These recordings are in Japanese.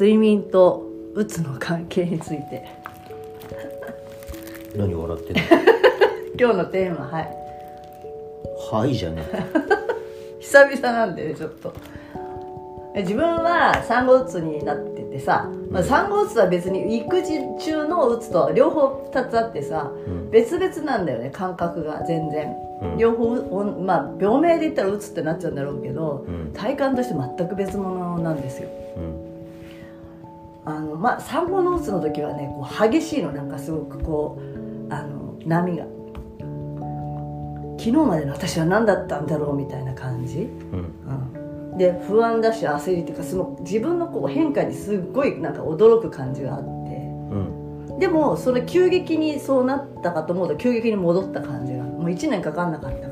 睡眠とうつの関係について。何笑ってんの？今日のテーマはい。はいじゃね久々なんでねちょっと。え自分は産後うつになっててさ、まあ、産後うつは別に育児中のうつと両方2つあってさ、うん。別々なんだよね感覚が全然、うん。両方おまあ病名で言ったらうつってなっちゃうんだろうけど、うん。体感として全く別物なんですよ。うんあのまあ産後のうつの時はねこう激しいのなんかすごくこうあの波が。昨日までの私は何だったんだろうみたいな感じ、うん。うん、で不安だし焦りっていうかその自分のこう変化にすっごいなんか驚く感じがあって。うん。でもそれ急激にそうなったかと思うと急激に戻った感じがもう1年かかんなかった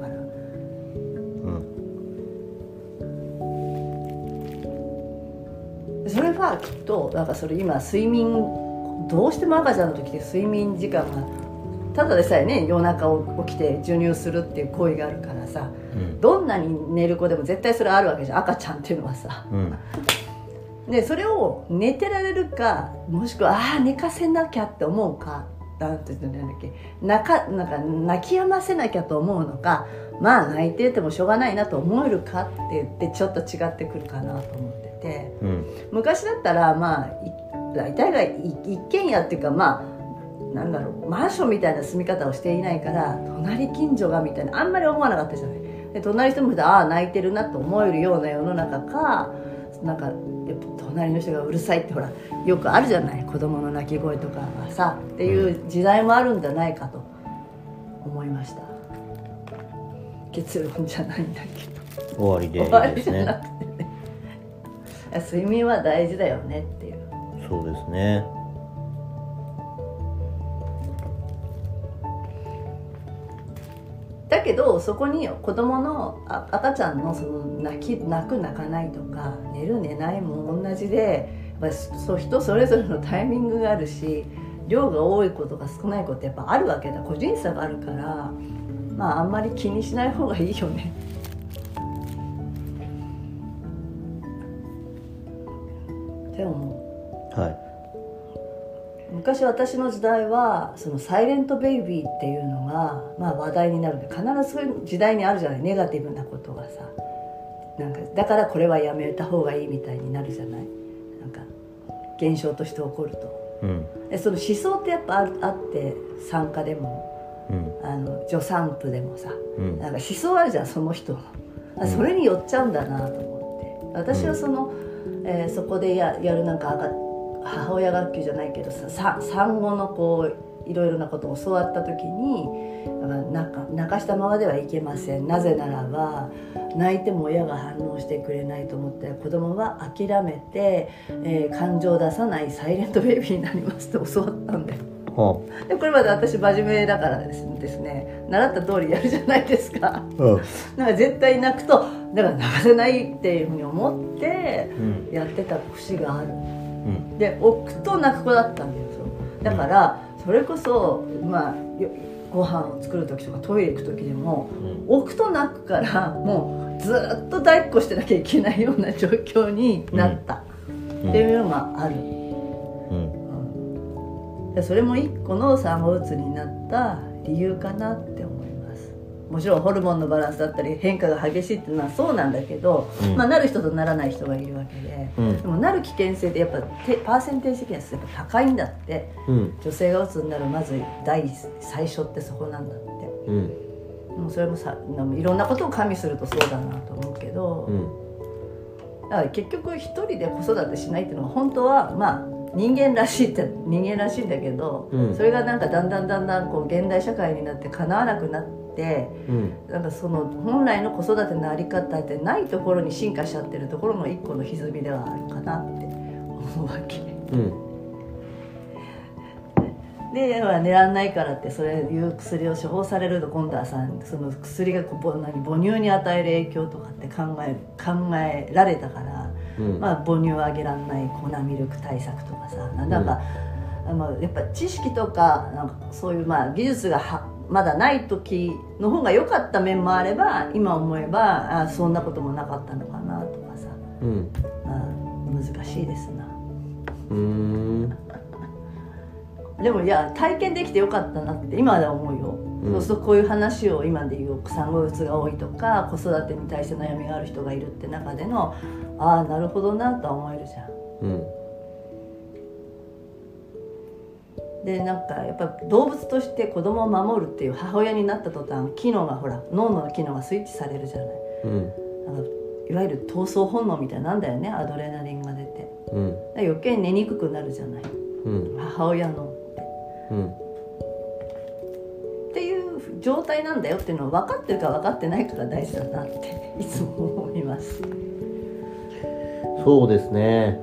それはきっとなんかそれ今睡眠どうしても赤ちゃんの時って睡眠時間がただでさえね夜中起きて授乳するっていう行為があるからさうん。どんなに寝る子でも絶対それあるわけじゃん。赤ちゃんっていうのはさ。うん。でそれを寝てられるかもしくはああ寝かせなきゃって思うかなんて言うんだっけ。泣かなんか泣き止ませなきゃと思うのかまあ泣いててもしょうがないなと思えるかって言ってちょっと違ってくるかなと思って。てうん。昔だったらまあい大体がい一軒家っていうかまあなんだろうマンションみたいな住み方をしていないから隣近所がみたいなあんまり思わなかったじゃない。で隣の人もああ泣いてるなと思えるような世の中かなんかやっぱ隣の人がうるさいってほらよくあるじゃない。子供の泣き声とかがさっていう時代もあるんじゃないかと思いました。結論じゃないんだけど。終わりで終わいいですりじゃなねくて。ね睡眠は大事だよねっていう。そうですね。だけどそこに子供のあ赤ちゃんのその泣き泣く泣かないとか寝る寝ないも同じでやっぱりそう人それぞれのタイミングがあるし量が多いことが少ないことやっぱあるわけだ。個人差があるからまああんまり気にしない方がいいよね。って思う。はい。昔私の時代はそのサイレントベイビーっていうのが、まあ、話題になるんで必ずそういう時代にあるじゃない。ネガティブなことがさ。なんかだからこれはやめた方がいいみたいになるじゃない。なんか現象として起こると。うん。でその思想ってやっぱああって参加でも。うん。あの助産婦でもさ。うん。なんか思想あるじゃんその人の。あそれに寄っちゃうんだなと思って。私はその、えーそこでやるなんか母親学級じゃないけどさ産後のこういろいろなことを教わった時に泣か泣かしたままではいけません。なぜならば泣いても親が反応してくれないと思って子供は諦めて、えー感情を出さないサイレントベイビーになりますって教わったんだよ。はでこれまで私真面目だからですですね習った通りやるじゃないですか。あうん。なんか絶対泣くとだから泣かせないっていうふうに思ってうん。やってた節がある。うん。で置くと泣く子だったんだよそう。だからそれこそまあよご飯を作る時とかトイレ行く時でもうん。置くと泣くからもうずっと抱っこしてなきゃいけないような状況になった。うん。っていうのがある、うんそれも一個の産後うつになった理由かなって思います。もちろんホルモンのバランスだったり変化が激しいっていうのはそうなんだけど、うん。まあ、なる人とならない人がいるわけで、うん。でもなる危険性ってやっぱてパーセンテージ的にはやっぱ高いんだって。うん。女性がうつになるまず第最初ってそこなんだって。うん。もうそれもさいろんなことを加味するとそうだなと思うけど、うん。だから結局一人で子育てしないっていうのは本当はまあ人間らしいって人間らしいんだけど、うん。それがなんかだんだんだんだんこう現代社会になってかなわなくなってうん。なんかその本来の子育てのあり方ってないところに進化しちゃってるところの一個の歪みではあるかなって思うわけ。うん。で、まあ、寝らんないからってそれいう薬を処方されると今度はさその薬がこう母乳に与える影響とかって考え考えられたから、うんまあ、母乳をあげらんない粉ミルク対策とかさ。なんか、あのやっぱ知識とかなんかそういうまあ技術がはまだない時の方が良かった面もあれば今思えばあそんなこともなかったのかなとかさ、うん。まあ、難しいですな。うーん。でもいや体験できてよかったなって今では思うよ、うんそうするとこういう話を今で言う産後うつが多いとか子育てに対して悩みがある人がいるって中でのああなるほどなとは思えるじゃん。うん。でなんかやっぱ動物として子供を守るっていう母親になった途端機能がほら脳の機能がスイッチされるじゃない。うん。いわゆる闘争本能みたいなんだよねアドレナリンが出て。うん。で余計に寝にくくなるじゃない。うん。母親のって。うん状態なんだよっていうのを分かってるか分かってないかが大事だなっていつも思います。そうですね。